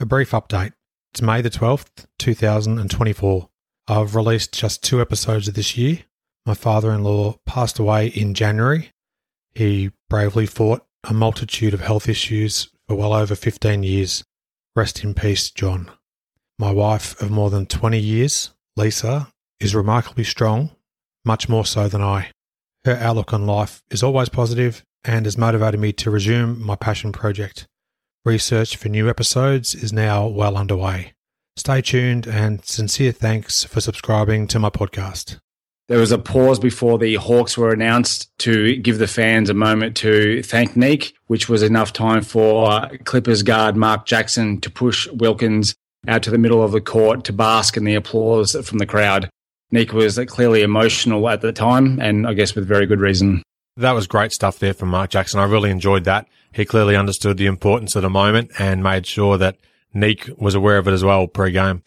A brief update. It's May the 12th, 2024. I've released just two episodes of this year. My father in law passed away in January. He bravely fought a multitude of health issues for well over 15 years. Rest in peace, John. My wife of more than 20 years, Lisa, is remarkably strong, much more so than I. Her outlook on life is always positive and has motivated me to resume my passion project. Research for new episodes is now well underway. Stay tuned and sincere thanks for subscribing to my podcast. There was a pause before the Hawks were announced to give the fans a moment to thank Neek, which was enough time for uh, Clippers guard Mark Jackson to push Wilkins out to the middle of the court to bask in the applause from the crowd. Neek was clearly emotional at the time, and I guess with very good reason. That was great stuff there from Mark Jackson. I really enjoyed that. He clearly understood the importance of the moment and made sure that Neek was aware of it as well pre-game.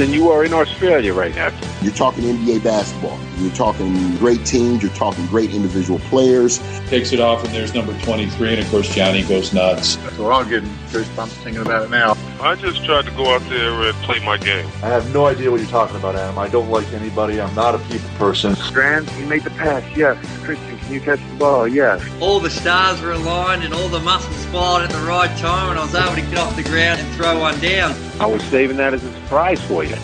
And you are in Australia right now. You're talking NBA basketball. You're talking great teams. You're talking great individual players. Takes it off, and there's number 23, and of course Johnny goes nuts. So we're all getting goosebumps thinking about it now. I just tried to go out there and play my game. I have no idea what you're talking about, Adam. I don't like anybody. I'm not a people person. Strand, you made the pass. Yes. Christian, can you catch the ball? Yes. All the stars were aligned and all the muscles fired at the right time, and I was able to get off the ground and throw one down. I was saving that as a surprise for you.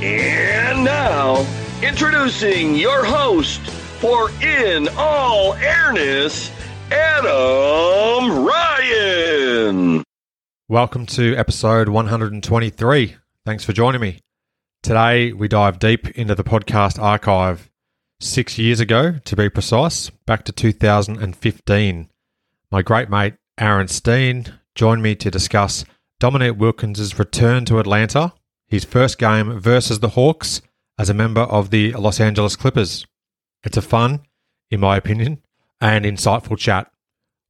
And now, introducing your host for In All Airness, Adam Ryan. Welcome to episode 123. Thanks for joining me. Today, we dive deep into the podcast archive. Six years ago, to be precise, back to 2015. My great mate, Aaron Steen, joined me to discuss Dominique Wilkins' return to Atlanta, his first game versus the Hawks as a member of the Los Angeles Clippers. It's a fun, in my opinion, and insightful chat.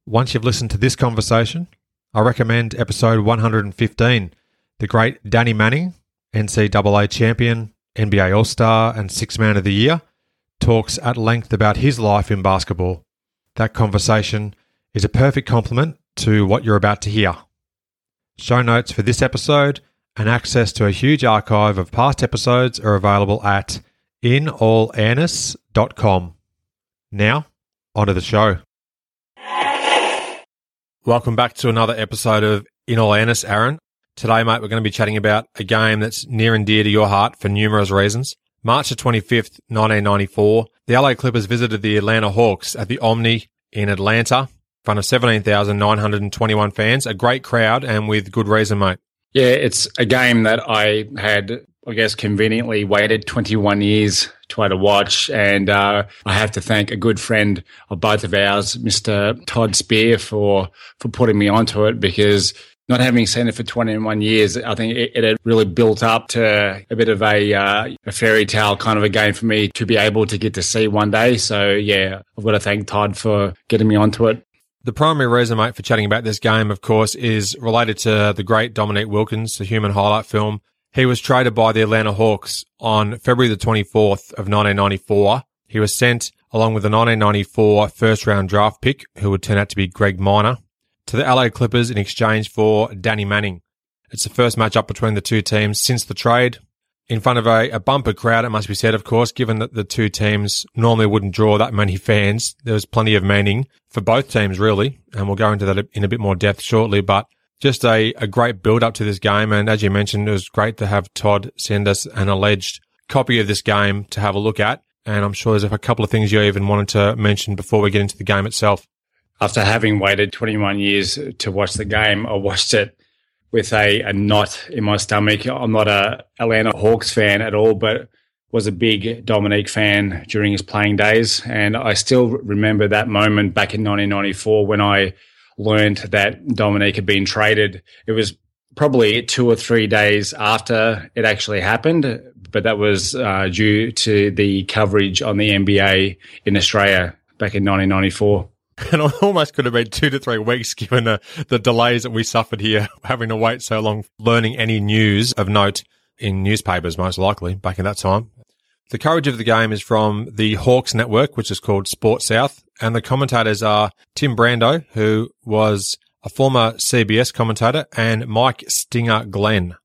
Once you've listened to this conversation, I recommend episode 115. The great Danny Manning, NCAA champion, NBA All Star, and Six Man of the Year, talks at length about his life in basketball. That conversation is a perfect complement to what you're about to hear. Show notes for this episode and access to a huge archive of past episodes are available at inallairness.com. Now, onto the show. Welcome back to another episode of In All Airness, Aaron. Today, mate, we're going to be chatting about a game that's near and dear to your heart for numerous reasons. March the 25th, 1994, the LA Clippers visited the Atlanta Hawks at the Omni in Atlanta in front of 17,921 fans, a great crowd and with good reason, mate. Yeah, it's a game that I had, I guess, conveniently waited 21 years to try to watch. And uh, I have to thank a good friend of both of ours, Mr. Todd Spear, for, for putting me onto it because not having seen it for 21 years, I think it, it had really built up to a bit of a, uh, a fairy tale kind of a game for me to be able to get to see one day. So, yeah, I've got to thank Todd for getting me onto it. The primary reason, mate, for chatting about this game, of course, is related to the great Dominique Wilkins, the human highlight film. He was traded by the Atlanta Hawks on February the 24th of 1994. He was sent along with the 1994 first round draft pick, who would turn out to be Greg Minor, to the LA Clippers in exchange for Danny Manning. It's the first matchup between the two teams since the trade in front of a, a, bumper crowd, it must be said, of course, given that the two teams normally wouldn't draw that many fans. There was plenty of meaning for both teams, really. And we'll go into that in a bit more depth shortly. But just a, a great build up to this game. And as you mentioned, it was great to have Todd send us an alleged copy of this game to have a look at. And I'm sure there's a couple of things you even wanted to mention before we get into the game itself. After having waited 21 years to watch the game, I watched it with a, a knot in my stomach. I'm not a Atlanta Hawks fan at all, but was a big Dominique fan during his playing days. And I still remember that moment back in 1994 when I learned that Dominique had been traded. It was probably two or three days after it actually happened, but that was uh, due to the coverage on the NBA in Australia back in 1994. And almost could have been two to three weeks given the, the delays that we suffered here, having to wait so long, learning any news of note in newspapers, most likely, back in that time. The coverage of the game is from the Hawks network, which is called Sport South. And the commentators are Tim Brando, who was a former CBS commentator, and Mike Stinger Glenn.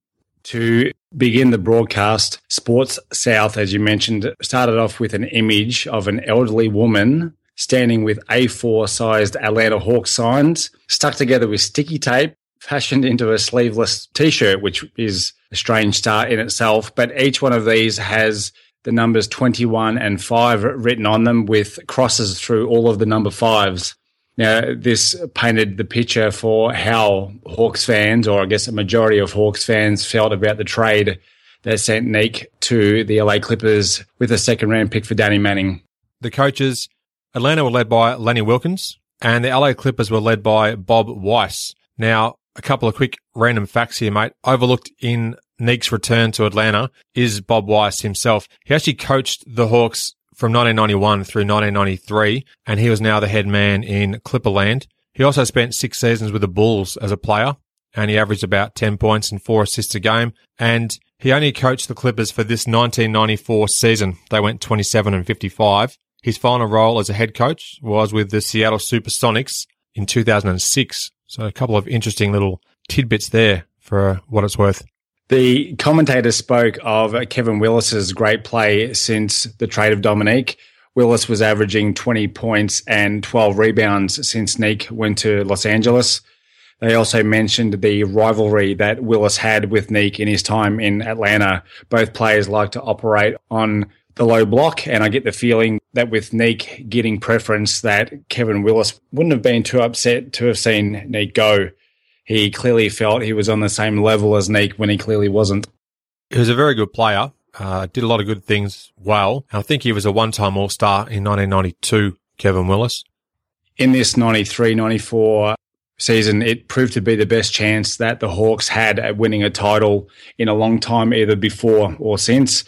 To begin the broadcast, Sports South, as you mentioned, started off with an image of an elderly woman standing with A4 sized Atlanta Hawks signs stuck together with sticky tape, fashioned into a sleeveless t shirt, which is a strange start in itself. But each one of these has the numbers 21 and 5 written on them with crosses through all of the number fives. Now, this painted the picture for how Hawks fans, or I guess a majority of Hawks fans, felt about the trade that sent Neek to the LA Clippers with a second round pick for Danny Manning. The coaches, Atlanta were led by Lenny Wilkens, and the LA Clippers were led by Bob Weiss. Now, a couple of quick random facts here, mate. Overlooked in Neek's return to Atlanta is Bob Weiss himself. He actually coached the Hawks from 1991 through 1993, and he was now the head man in Clipperland. He also spent six seasons with the Bulls as a player, and he averaged about 10 points and four assists a game. And he only coached the Clippers for this 1994 season. They went 27 and 55. His final role as a head coach was with the Seattle Supersonics in 2006. So a couple of interesting little tidbits there for what it's worth. The commentator spoke of Kevin Willis's great play since the trade of Dominique. Willis was averaging 20 points and 12 rebounds since Neek went to Los Angeles. They also mentioned the rivalry that Willis had with Neek in his time in Atlanta. Both players like to operate on the low block, and I get the feeling that with Neek getting preference, that Kevin Willis wouldn't have been too upset to have seen Neek go he clearly felt he was on the same level as Neek when he clearly wasn't. He was a very good player. Uh, did a lot of good things well. I think he was a one-time All-Star in 1992, Kevin Willis. In this 93-94 season, it proved to be the best chance that the Hawks had at winning a title in a long time, either before or since.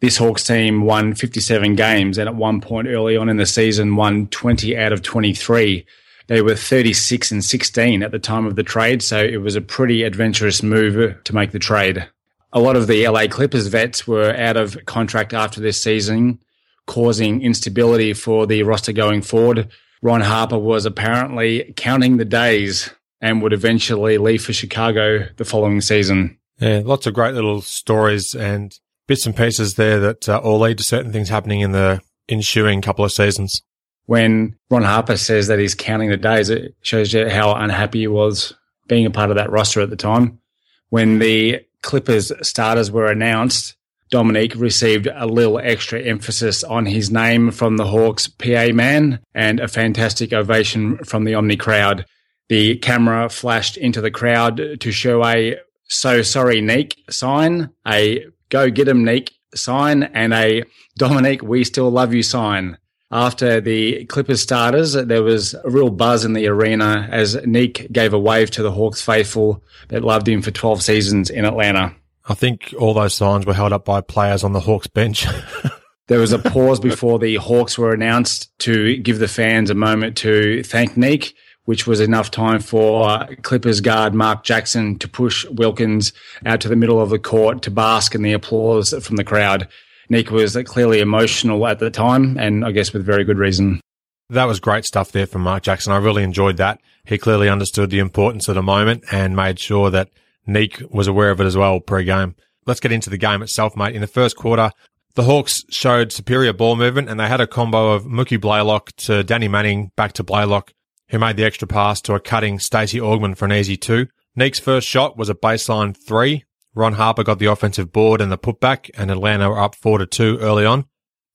This Hawks team won 57 games and at one point early on in the season won 20 out of 23. They were 36 and 16 at the time of the trade, so it was a pretty adventurous move to make the trade. A lot of the LA Clippers vets were out of contract after this season, causing instability for the roster going forward. Ron Harper was apparently counting the days and would eventually leave for Chicago the following season. Yeah, lots of great little stories and bits and pieces there that uh, all lead to certain things happening in the ensuing couple of seasons when Ron Harper says that he's counting the days, it shows you how unhappy he was being a part of that roster at the time. When the Clippers starters were announced, Dominique received a little extra emphasis on his name from the Hawks PA man and a fantastic ovation from the Omni crowd. The camera flashed into the crowd to show a so sorry Neek sign, a go get him Neek sign, and a Dominique, we still love you sign after the Clippers starters, there was a real buzz in the arena as Neek gave a wave to the Hawks faithful that loved him for 12 seasons in Atlanta. I think all those signs were held up by players on the Hawks bench. there was a pause before the Hawks were announced to give the fans a moment to thank Neek, which was enough time for Clippers guard Mark Jackson to push Wilkins out to the middle of the court to bask in the applause from the crowd. Nick was clearly emotional at the time, and I guess with very good reason. That was great stuff there from Mark Jackson. I really enjoyed that. He clearly understood the importance of the moment and made sure that Neek was aware of it as well pre-game. Let's get into the game itself, mate. In the first quarter, the Hawks showed superior ball movement and they had a combo of Mookie Blaylock to Danny Manning back to Blaylock, who made the extra pass to a cutting Stacey Augmon for an easy two. Neek's first shot was a baseline three Ron Harper got the offensive board and the putback, and Atlanta were up 4 to 2 early on.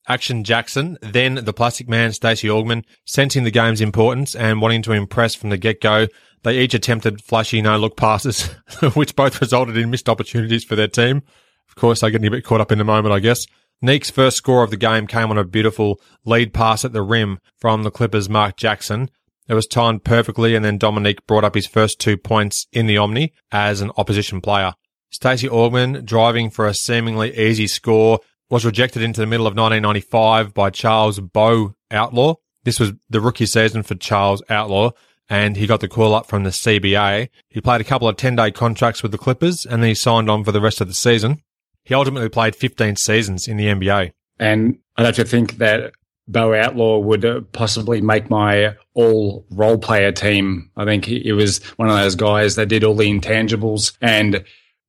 Action Jackson, then the plastic man Stacey Augmon, sensing the game's importance and wanting to impress from the get-go, they each attempted flashy no-look passes, which both resulted in missed opportunities for their team. Of course, they're getting a bit caught up in the moment, I guess. Neek's first score of the game came on a beautiful lead pass at the rim from the Clippers' Mark Jackson. It was timed perfectly, and then Dominique brought up his first two points in the Omni as an opposition player. Stacey Augmon, driving for a seemingly easy score, was rejected into the middle of 1995 by Charles Bo Outlaw. This was the rookie season for Charles Outlaw, and he got the call up from the CBA. He played a couple of 10 day contracts with the Clippers, and then he signed on for the rest of the season. He ultimately played 15 seasons in the NBA. And I'd have to think that Bo Outlaw would uh, possibly make my all role player team. I think he, he was one of those guys that did all the intangibles and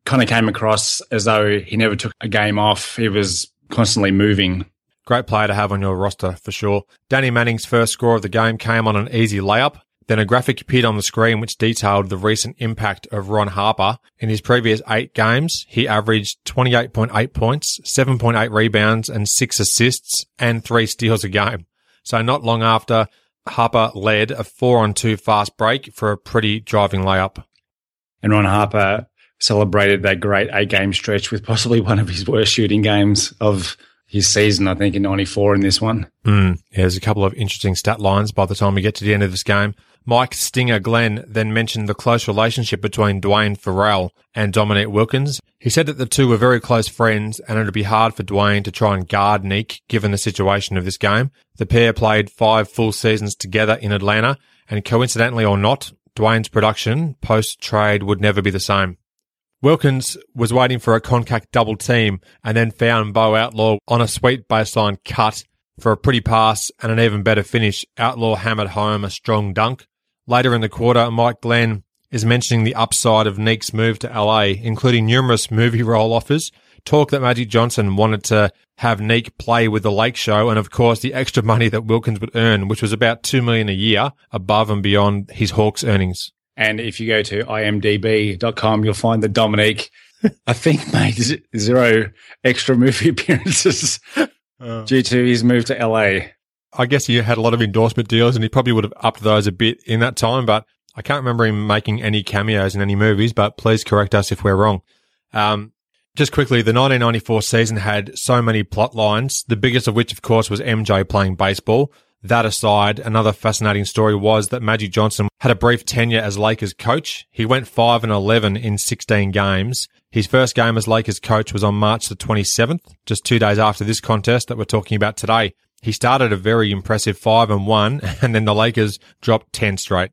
kind of came across as though he never took a game off. He was constantly moving. Great player to have on your roster for sure. Danny Manning's first score of the game came on an easy layup. Then a graphic appeared on the screen which detailed the recent impact of Ron Harper. In his previous eight games, he averaged 28.8 points, 7.8 rebounds, and six assists, and three steals a game. So not long after, Harper led a four on two fast break for a pretty driving layup. And Ron Harper celebrated that great eight game stretch with possibly one of his worst shooting games of his season, I think, in 94 in this one. Mm, yeah, there's a couple of interesting stat lines by the time we get to the end of this game. Mike Stinger Glenn then mentioned the close relationship between Duane Ferrell and Dominique Wilkins. He said that the two were very close friends and it would be hard for Duane to try and guard Nick given the situation of this game. The pair played five full seasons together in Atlanta and coincidentally or not, Duane's production post trade would never be the same. Wilkins was waiting for a contact double team and then found Bo Outlaw on a sweet baseline cut for a pretty pass and an even better finish. Outlaw hammered home a strong dunk. Later in the quarter, Mike Glenn is mentioning the upside of Neek's move to LA, including numerous movie role offers, talk that Magic Johnson wanted to have Neek play with the Lake Show, and of course the extra money that Wilkins would earn, which was about two million a year above and beyond his Hawks earnings. And if you go to imdb.com, you'll find that Dominique, I think, made zero extra movie appearances uh, due to his move to LA. I guess he had a lot of endorsement deals and he probably would have upped those a bit in that time, but I can't remember him making any cameos in any movies, but please correct us if we're wrong. Um, just quickly, the 1994 season had so many plot lines, the biggest of which, of course, was MJ playing baseball. That aside, another fascinating story was that Magic Johnson had a brief tenure as Lakers coach. He went 5 and 11 in 16 games. His first game as Lakers coach was on March the 27th, just two days after this contest that we're talking about today. He started a very impressive 5 and 1 and then the Lakers dropped 10 straight.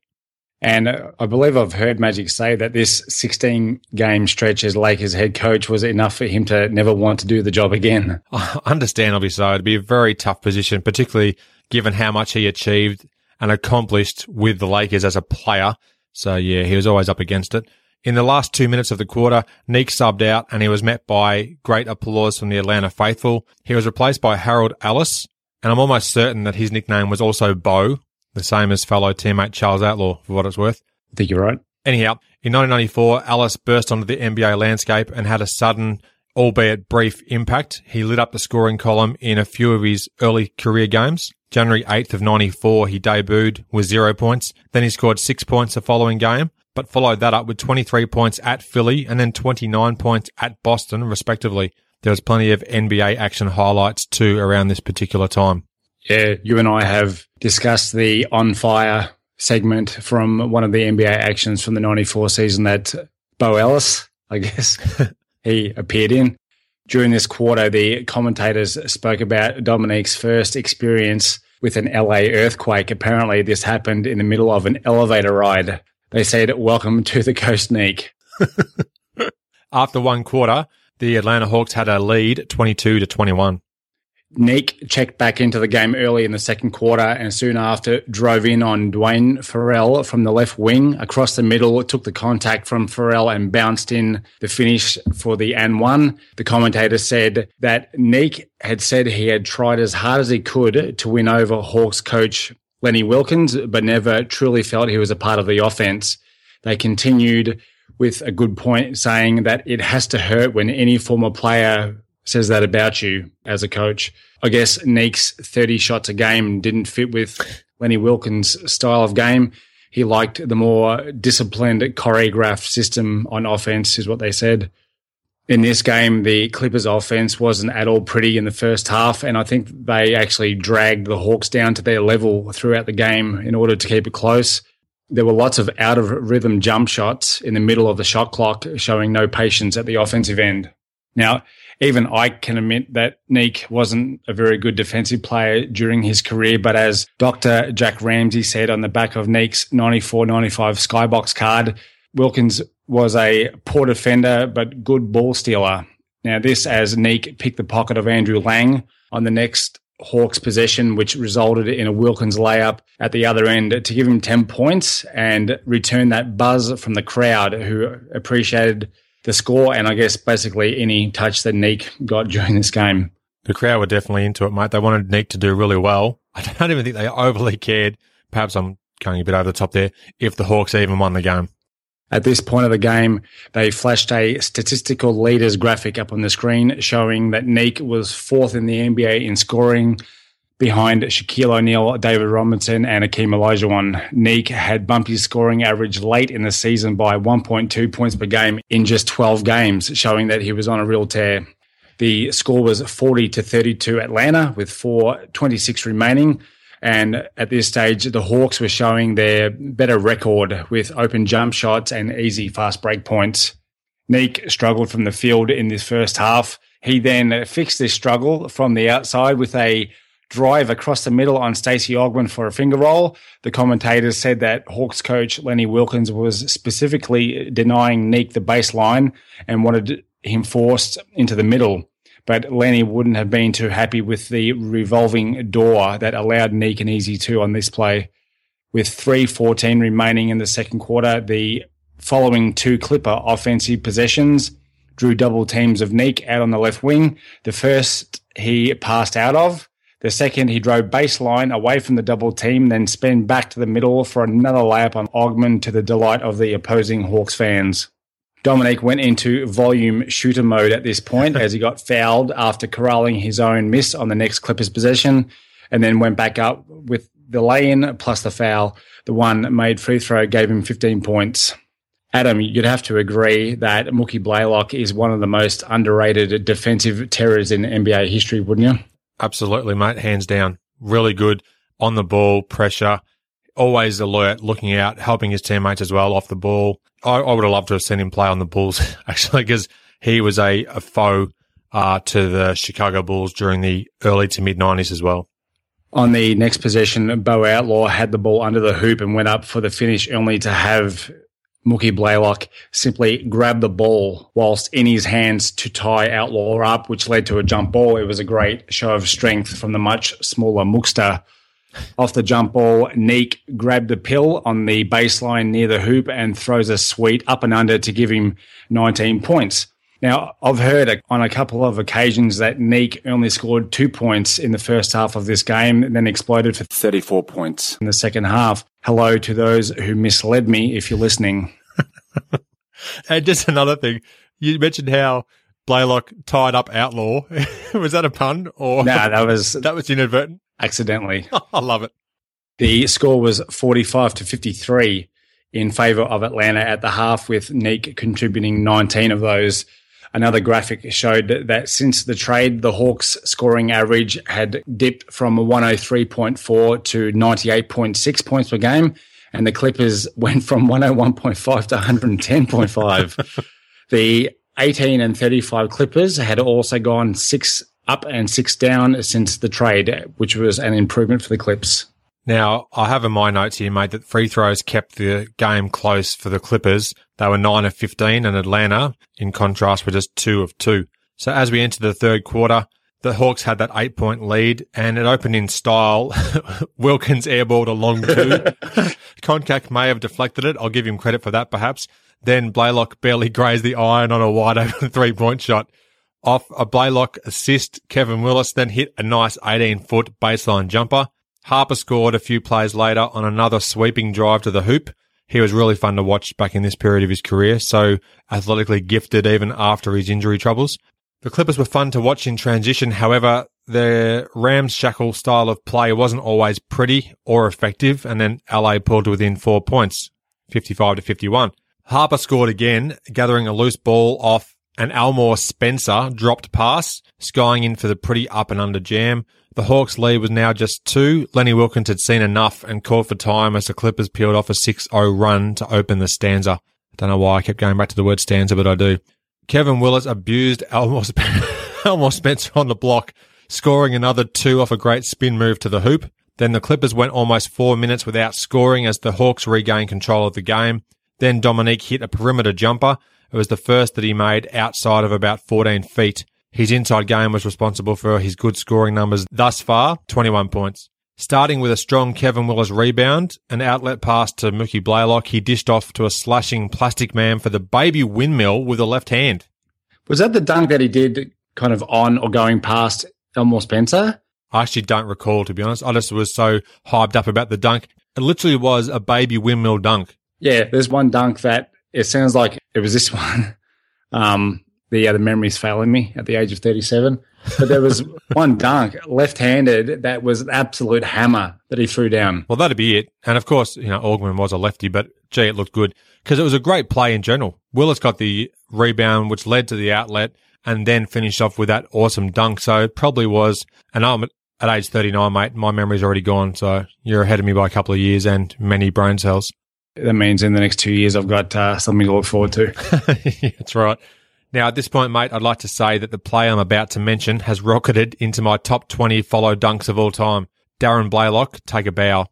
And uh, I believe I've heard Magic say that this 16 game stretch as Lakers head coach was enough for him to never want to do the job again. Understandably so. It'd be a very tough position, particularly given how much he achieved and accomplished with the Lakers as a player. So yeah, he was always up against it. In the last two minutes of the quarter, Neek subbed out and he was met by great applause from the Atlanta faithful. He was replaced by Harold Ellis, and I'm almost certain that his nickname was also Bo, the same as fellow teammate Charles Outlaw, for what it's worth. I think you're right. Anyhow, in 1994, Ellis burst onto the NBA landscape and had a sudden, albeit brief impact. He lit up the scoring column in a few of his early career games. January 8th of 94, he debuted with zero points. Then he scored six points the following game, but followed that up with 23 points at Philly and then 29 points at Boston, respectively. There was plenty of NBA action highlights too around this particular time. Yeah, you and I have discussed the on fire segment from one of the NBA actions from the 94 season that Bo Ellis, I guess, he appeared in. During this quarter, the commentators spoke about Dominique's first experience with an LA earthquake. Apparently, this happened in the middle of an elevator ride. They said, Welcome to the Coast Neek. After one quarter, the Atlanta Hawks had a lead 22 to 21. Neek checked back into the game early in the second quarter and soon after drove in on Duane Ferrell from the left wing across the middle, took the contact from Ferrell and bounced in the finish for the and one. The commentator said that Neek had said he had tried as hard as he could to win over Hawks coach Lenny Wilkens, but never truly felt he was a part of the offense. They continued with a good point saying that it has to hurt when any former player says that about you as a coach. I guess Neek's 30 shots a game didn't fit with Lenny Wilkens' style of game. He liked the more disciplined, choreographed system on offense, is what they said. In this game, the Clippers' offense wasn't at all pretty in the first half, and I think they actually dragged the Hawks down to their level throughout the game in order to keep it close. There were lots of out of rhythm jump shots in the middle of the shot clock, showing no patience at the offensive end. Now, even I can admit that Neek wasn't a very good defensive player during his career, but as Dr. Jack Ramsay said on the back of Neek's 94-95 skybox card, Wilkins was a poor defender, but good ball stealer. Now, this as Neek picked the pocket of Andrew Lang on the next Hawks possession, which resulted in a Wilkins layup at the other end to give him 10 points and return that buzz from the crowd who appreciated the score and I guess basically any touch that Neek got during this game. The crowd were definitely into it, mate. They wanted Neek to do really well. I don't even think they overly cared. Perhaps I'm going a bit over the top there. If the Hawks even won the game. At this point of the game, they flashed a statistical leaders graphic up on the screen showing that Neek was fourth in the NBA in scoring behind Shaquille O'Neal, David Robinson, and Akeem Olajuwon. Neek had bumped his scoring average late in the season by 1.2 points per game in just 12 games, showing that he was on a real tear. The score was 40 to 32 Atlanta with 4.26 remaining. And at this stage, the Hawks were showing their better record with open jump shots and easy fast break points. Neek struggled from the field in this first half. He then fixed this struggle from the outside with a drive across the middle on Stacey Augmon for a finger roll. The commentators said that Hawks coach Lenny Wilkens was specifically denying Neek the baseline and wanted him forced into the middle but Lenny wouldn't have been too happy with the revolving door that allowed Neek an easy two on this play. With 3.14 remaining in the second quarter, the following two Clipper offensive possessions drew double teams of Neek out on the left wing. The first he passed out of. The second, he drove baseline away from the double team, then spun back to the middle for another layup on Augmon to the delight of the opposing Hawks fans. Dominique went into volume shooter mode at this point as he got fouled after corralling his own miss on the next Clippers possession and then went back up with the lay in plus the foul. The one made free throw gave him 15 points. Adam, you'd have to agree that Mookie Blaylock is one of the most underrated defensive terrors in NBA history, wouldn't you? Absolutely, mate. Hands down. Really good on the ball, pressure, always alert, looking out, helping his teammates as well off the ball. I, I would have loved to have seen him play on the Bulls actually because he was a, a foe uh, to the Chicago Bulls during the early to mid nineties as well. On the next possession, Bo Outlaw had the ball under the hoop and went up for the finish, only to have Mookie Blaylock simply grabbed the ball whilst in his hands to tie Outlaw up, which led to a jump ball. It was a great show of strength from the much smaller Mookster off the jump ball, Neek grabbed the pill on the baseline near the hoop and throws a sweet up and under to give him 19 points. Now, I've heard on a couple of occasions that Neek only scored two points in the first half of this game and then exploded for 34 points in the second half. Hello to those who misled me if you're listening. and just another thing, you mentioned how Blaylock tied up Outlaw. was that a pun or? No, that was that was inadvertent accidentally. I love it. The score was 45 to 53 in favor of Atlanta at the half, with Neek contributing 19 of those. Another graphic showed that since the trade, the Hawks' scoring average had dipped from 103.4 to 98.6 points per game, and the Clippers went from 101.5 to 110.5. the 18 and 35 Clippers had also gone six up and six down since the trade, which was an improvement for the Clips. Now, I have in my notes here, mate, that free throws kept the game close for the Clippers. They were 9 of 15 and Atlanta, in contrast, were just 2 of 2. So as we enter the third quarter, the Hawks had that eight point lead and it opened in style. Wilkins airballed a long two. Koncak may have deflected it. I'll give him credit for that, perhaps. Then Blaylock barely grazed the iron on a wide open three point shot off a Blaylock assist. Kevin Willis then hit a nice 18 foot baseline jumper. Harper scored a few plays later on another sweeping drive to the hoop. He was really fun to watch back in this period of his career, so athletically gifted even after his injury troubles. The Clippers were fun to watch in transition. However, their ramshackle style of play wasn't always pretty or effective, and then LA pulled within four points, 55 to 51. Harper scored again, gathering a loose ball off an Elmore Spencer dropped pass, skying in for the pretty up and under jam. The Hawks lead was now just two. Lenny Wilkens had seen enough and called for time as the Clippers peeled off a 6-0 run to open the stanza. I don't know why I kept going back to the word stanza, but I do. Kevin Willis abused Elmore, Elmore Spencer on the block, scoring another two off a great spin move to the hoop. Then the Clippers went almost four minutes without scoring as the Hawks regained control of the game. Then Dominique hit a perimeter jumper it was the first that he made outside of about 14 feet. His inside game was responsible for his good scoring numbers thus far, 21 points. Starting with a strong Kevin Willis rebound, an outlet pass to Mookie Blaylock, he dished off to a slashing plastic man for the baby windmill with a left hand. Was that the dunk that he did kind of on or going past Elmore Spencer? I actually don't recall, to be honest. I just was so hyped up about the dunk. It literally was a baby windmill dunk. Yeah, there's one dunk that it sounds like it was this one. Um, the other memory's failing me at the age of 37. But there was one dunk, left-handed, that was an absolute hammer that he threw down. Well, that'd be it. And of course, you know, Augmon was a lefty, but gee, it looked good because it was a great play in general. Willis got the rebound, which led to the outlet and then finished off with that awesome dunk. So it probably was, and I'm at age 39, mate, my memory's already gone. So you're ahead of me by a couple of years and many brain cells. That means in the next two years, I've got uh, something to look forward to. That's right. Now, at this point, mate, I'd like to say that the player I'm about to mention has rocketed into my top 20 follow dunks of all time. Daron Blaylock, take a bow.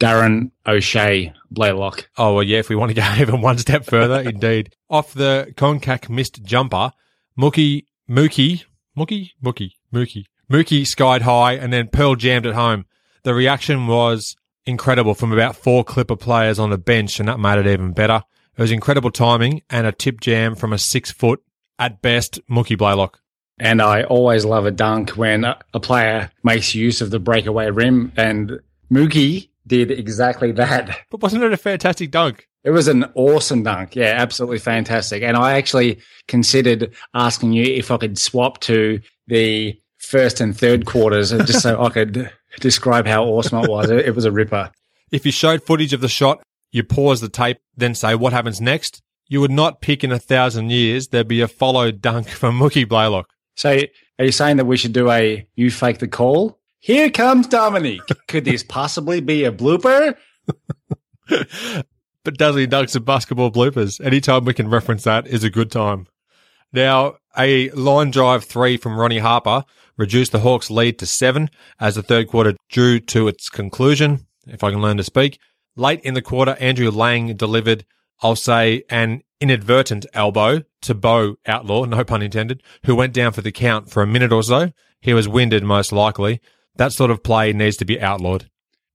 Daron Oshay Blaylock. Oh, well, yeah, if we want to go even one step further, indeed. Off the Koncak missed jumper, Mookie, Mookie, Mookie, Mookie, Mookie, Mookie skied high and then Pearl jammed at home. The reaction was incredible from about four Clipper players on the bench, and that made it even better. It was incredible timing and a tip jam from a six foot, at best, Mookie Blaylock. And I always love a dunk when a player makes use of the breakaway rim, and Mookie did exactly that. But wasn't it a fantastic dunk? It was an awesome dunk. Yeah, absolutely fantastic. And I actually considered asking you if I could swap to the first and third quarters just so I could describe how awesome it was. It was a ripper. If you showed footage of the shot, you pause the tape, then say what happens next, you would not pick in a thousand years there'd be a follow dunk from Mookie Blaylock. So are you saying that we should do a you fake the call? Here comes Dominique. Could this possibly be a blooper? but Dazzling Dunks and basketball bloopers. Anytime we can reference that is a good time. Now, a line drive three from Ronnie Harper reduced the Hawks' lead to seven as the third quarter drew to its conclusion, if I can learn to speak. Late in the quarter, Andrew Lang delivered, I'll say, an inadvertent elbow to Bo Outlaw, no pun intended, who went down for the count for a minute or so. He was winded, most likely. That sort of play needs to be outlawed.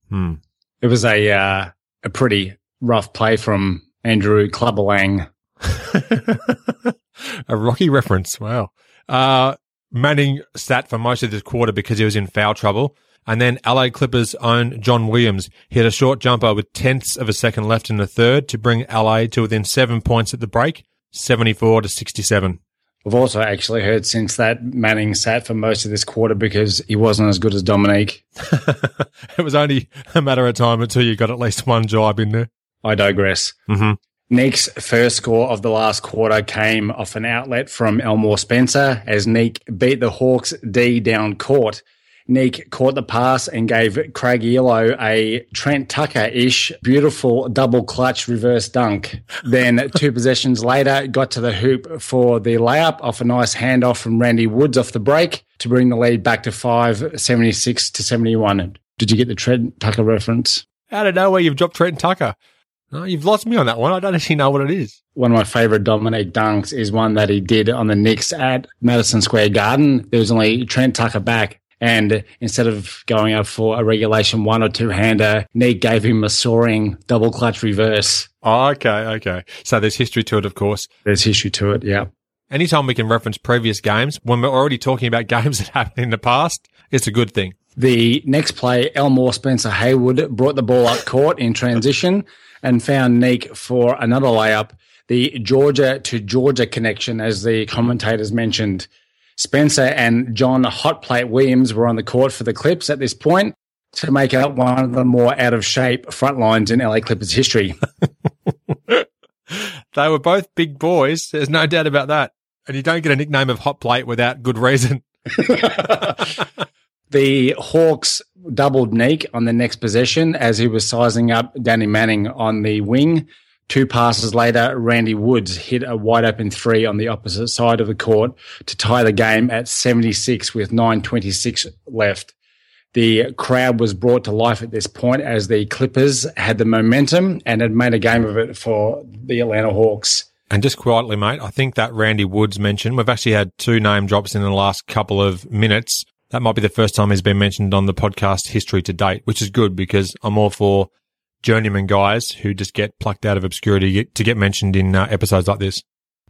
Hmm. It was a uh, a pretty rough play from Andrew Clubber Lang. a Rocky reference. Wow. Uh, Manning sat for most of this quarter because he was in foul trouble. And then LA Clippers' own John Williams hit a short jumper with tenths of a second left in the third to bring LA to within seven points at the break, 74 to 67. We've also actually heard since that Manning sat for most of this quarter because he wasn't as good as Dominique. it was only a matter of time until you got at least one job in there. I digress. Mm-hmm. Neek's first score of the last quarter came off an outlet from Elmore Spencer as Neek beat the Hawks D down court. Neek caught the pass and gave Craig Ehlo a Trent Tucker-ish beautiful double clutch reverse dunk. Then two possessions later, got to the hoop for the layup off a nice handoff from Randy Woods off the break to bring the lead back to five, 76 to 71. Did you get the Trent Tucker reference? Out of nowhere, you've dropped Trent Tucker. No, you've lost me on that one. I don't actually know what it is. One of my favorite Dominique dunks is one that he did on the Knicks at Madison Square Garden. There was only Trent Tucker back. And instead of going up for a regulation one or two hander, Neek gave him a soaring double clutch reverse. Oh, okay, okay. So there's history to it, of course. There's history to it, yeah. Anytime we can reference previous games, when we're already talking about games that happened in the past, it's a good thing. The next play, Elmore Spencer Haywood brought the ball up court in transition and found Neek for another layup. The Georgia to Georgia connection, as the commentators mentioned. Spencer and John Hotplate Williams were on the court for the Clips at this point to make up one of the more out of shape front lines in LA Clippers history. they were both big boys. There's no doubt about that. And you don't get a nickname of Hot Plate without good reason. the Hawks doubled Neek on the next possession as he was sizing up Danny Manning on the wing. Two passes later, Randy Woods hit a wide open three on the opposite side of the court to tie the game at 76 with 9.26 left. The crowd was brought to life at this point as the Clippers had the momentum and had made a game of it for the Atlanta Hawks. And just quietly, mate, I think that Randy Woods mentioned, we've actually had two name drops in the last couple of minutes. That might be the first time he's been mentioned on the podcast history to date, which is good because I'm all for journeyman guys who just get plucked out of obscurity to get mentioned in uh, episodes like this.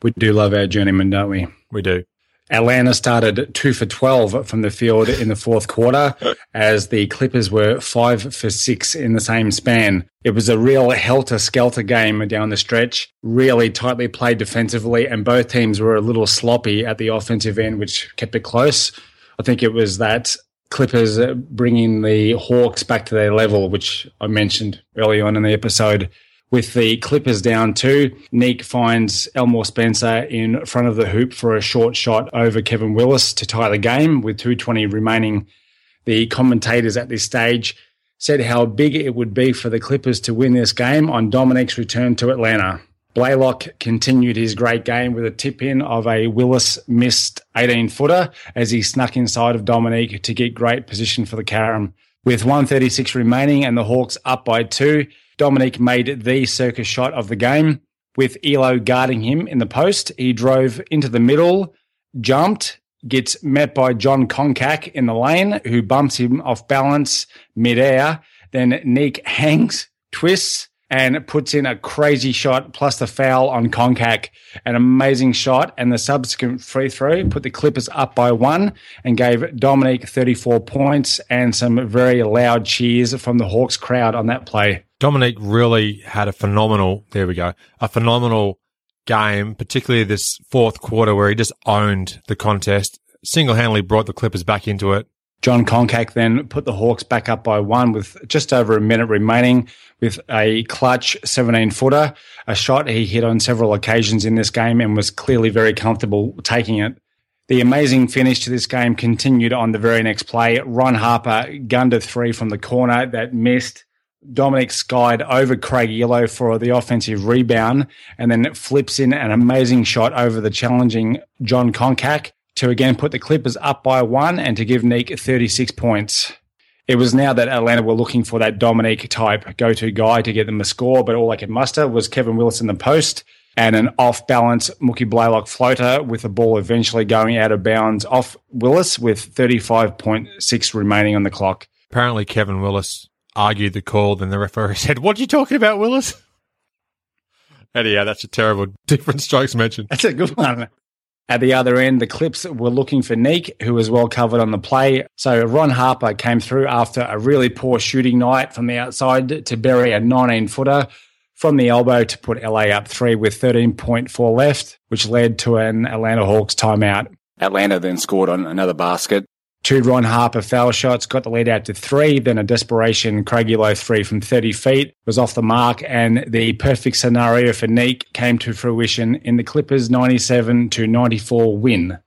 We do love our journeyman, don't we? We do. Atlanta started two for 12 from the field in the fourth quarter as the Clippers were five for six in the same span. It was a real helter skelter game down the stretch, really tightly played defensively, and both teams were a little sloppy at the offensive end, which kept it close. I think it was that Clippers bringing the Hawks back to their level, which I mentioned early on in the episode with the Clippers down two, Neek finds Elmore Spencer in front of the hoop for a short shot over Kevin Willis to tie the game with 220 remaining. The commentators at this stage said how big it would be for the Clippers to win this game on Dominique's return to Atlanta. Blaylock continued his great game with a tip in of a Willis missed 18 footer as he snuck inside of Dominique to get great position for the carom. With 136 remaining and the Hawks up by two, Dominique made the circus shot of the game with Ehlo guarding him in the post. He drove into the middle, jumped, gets met by John Koncak in the lane, who bumps him off balance midair. Then Neek hangs, twists, and puts in a crazy shot plus the foul on Koncak. An amazing shot and the subsequent free throw put the Clippers up by one and gave Dominique 34 points and some very loud cheers from the Hawks crowd on that play. Dominique really had a phenomenal, there we go, a phenomenal game, particularly this fourth quarter where he just owned the contest, single handedly brought the Clippers back into it. John Koncak then put the Hawks back up by one with just over a minute remaining with a clutch 17 footer, a shot he hit on several occasions in this game and was clearly very comfortable taking it. The amazing finish to this game continued on the very next play. Ron Harper gunned a three from the corner that missed. Dominic skied over Craig Ehlo for the offensive rebound and then flips in an amazing shot over the challenging John Koncak to again put the Clippers up by one and to give Neek 36 points. It was now that Atlanta were looking for that Dominique type go to guy to get them a score, but all they could muster was Kevin Willis in the post and an off balance Mookie Blaylock floater with the ball eventually going out of bounds off Willis with 35.6 remaining on the clock. Apparently, Kevin Willis argued the call, then the referee said, What are you talking about, Willis? Anyhow, that's a terrible different strokes mention. That's a good one. At the other end, the Clips were looking for Neek, who was well covered on the play. So Ron Harper came through after a really poor shooting night from the outside to bury a 19 footer from the elbow to put LA up three with 13.4 left, which led to an Atlanta Hawks timeout. Atlanta then scored on another basket Two Ron Harper foul shots got the lead out to three. Then a desperation Craig Ehlo three from 30 feet was off the mark. And the perfect scenario for Neek came to fruition in the Clippers 97 to 94 win.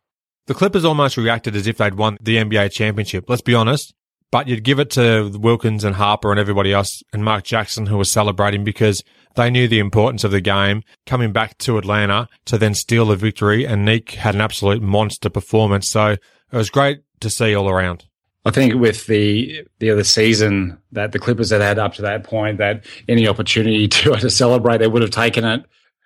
The Clippers almost reacted as if they'd won the NBA championship. Let's be honest. But you'd give it to Wilkins and Harper and everybody else and Mark Jackson who was celebrating because they knew the importance of the game coming back to Atlanta to then steal the victory. And Neek had an absolute monster performance. So it was great to see all around. I think with the the other season that the Clippers had had up to that point, that any opportunity to to celebrate, they would have taken it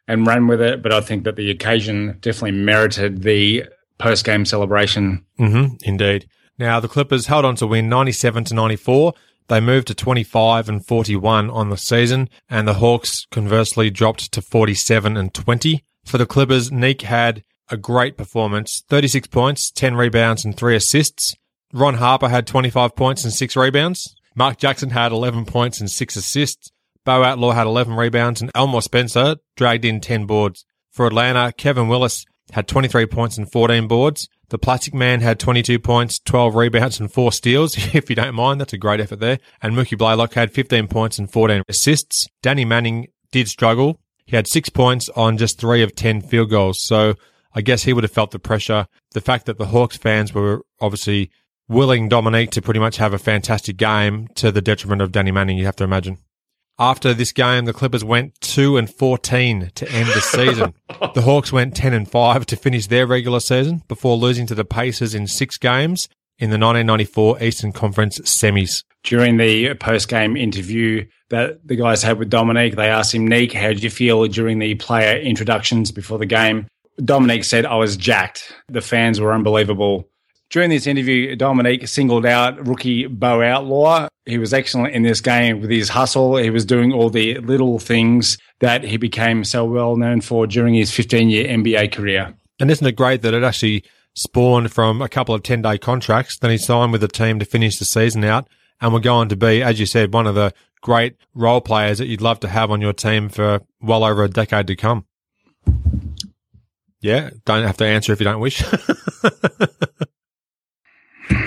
and run with it. But I think that the occasion definitely merited the post game celebration. Mm-hmm, indeed. Now the Clippers held on to win ninety seven to ninety four. They moved to 25 and 41 on the season, and the Hawks conversely dropped to 47 and 20. For the Clippers, Neek had a great performance 36 points, 10 rebounds, and 3 assists. Ron Harper had 25 points and 6 rebounds. Mark Jackson had 11 points and 6 assists. Bo Outlaw had 11 rebounds, and Elmore Spencer dragged in 10 boards. For Atlanta, Kevin Willis had 23 points and 14 boards. The Plastic Man had 22 points, 12 rebounds, and 4 steals, if you don't mind. That's a great effort there. And Mookie Blaylock had 15 points and 14 assists. Danny Manning did struggle. He had 6 points on just 3 of 10 field goals. So I guess he would have felt the pressure. The fact that the Hawks fans were obviously willing Dominique to pretty much have a fantastic game to the detriment of Danny Manning, you have to imagine. After this game, the Clippers went 2 and 14 to end the season. the Hawks went 10 and 5 to finish their regular season before losing to the Pacers in 6 games in the 1994 Eastern Conference semis. During the post game interview that the guys had with Dominique, they asked him, Nick, how did you feel during the player introductions before the game? Dominique said, I was jacked. The fans were unbelievable. During this interview, Dominique singled out rookie Bo Outlaw. He was excellent in this game with his hustle. He was doing all the little things that he became so well known for during his 15 year NBA career. And isn't it great that it actually spawned from a couple of 10 day contracts? Then he signed with the team to finish the season out and we're going to be, as you said, one of the great role players that you'd love to have on your team for well over a decade to come. Yeah, don't have to answer if you don't wish.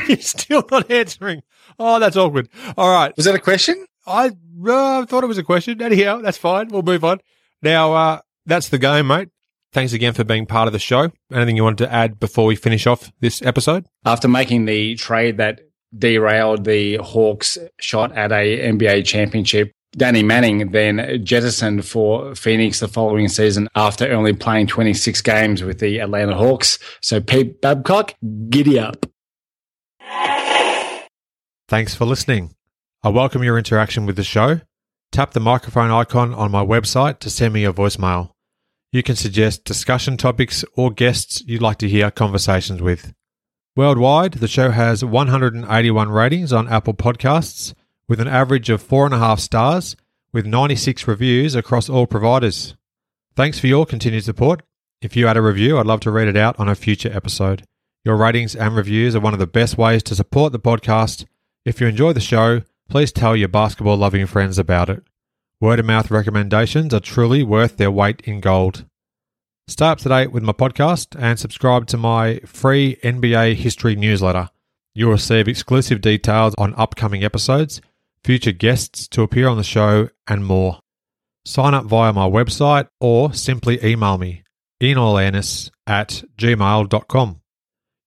You're still not answering. Oh, that's awkward. All right. Was that a question? I uh, thought it was a question. Anyhow, that's fine. We'll move on. Now, uh, that's the game, mate. Thanks again for being part of the show. Anything you wanted to add before we finish off this episode? After making the trade that derailed the Hawks' shot at a NBA championship, Danny Manning then jettisoned for Phoenix the following season after only playing 26 games with the Atlanta Hawks. So, Pete Babcock, giddy up. Thanks for listening. I welcome your interaction with the show. Tap the microphone icon on my website to send me a voicemail. You can suggest discussion topics or guests you'd like to hear conversations with. Worldwide, the show has 181 ratings on Apple Podcasts with an average of 4.5 stars with 96 reviews across all providers. Thanks for your continued support. If you add a review, I'd love to read it out on a future episode. Your ratings and reviews are one of the best ways to support the podcast. If you enjoy the show, please tell your basketball loving friends about it. Word of mouth recommendations are truly worth their weight in gold. Stay up to date with my podcast and subscribe to my free NBA history newsletter. You'll receive exclusive details on upcoming episodes, future guests to appear on the show, and more. Sign up via my website or simply email me in all airness at gmail.com.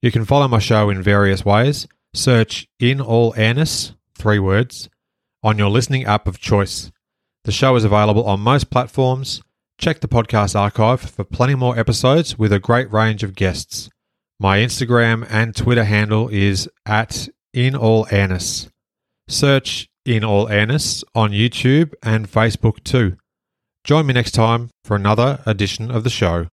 You can follow my show in various ways. Search in all airness, three words, on your listening app of choice. The show is available on most platforms. Check the podcast archive for plenty more episodes with a great range of guests. My Instagram and Twitter handle is at in all airness. Search in all airness on YouTube and Facebook too. Join me next time for another edition of the show.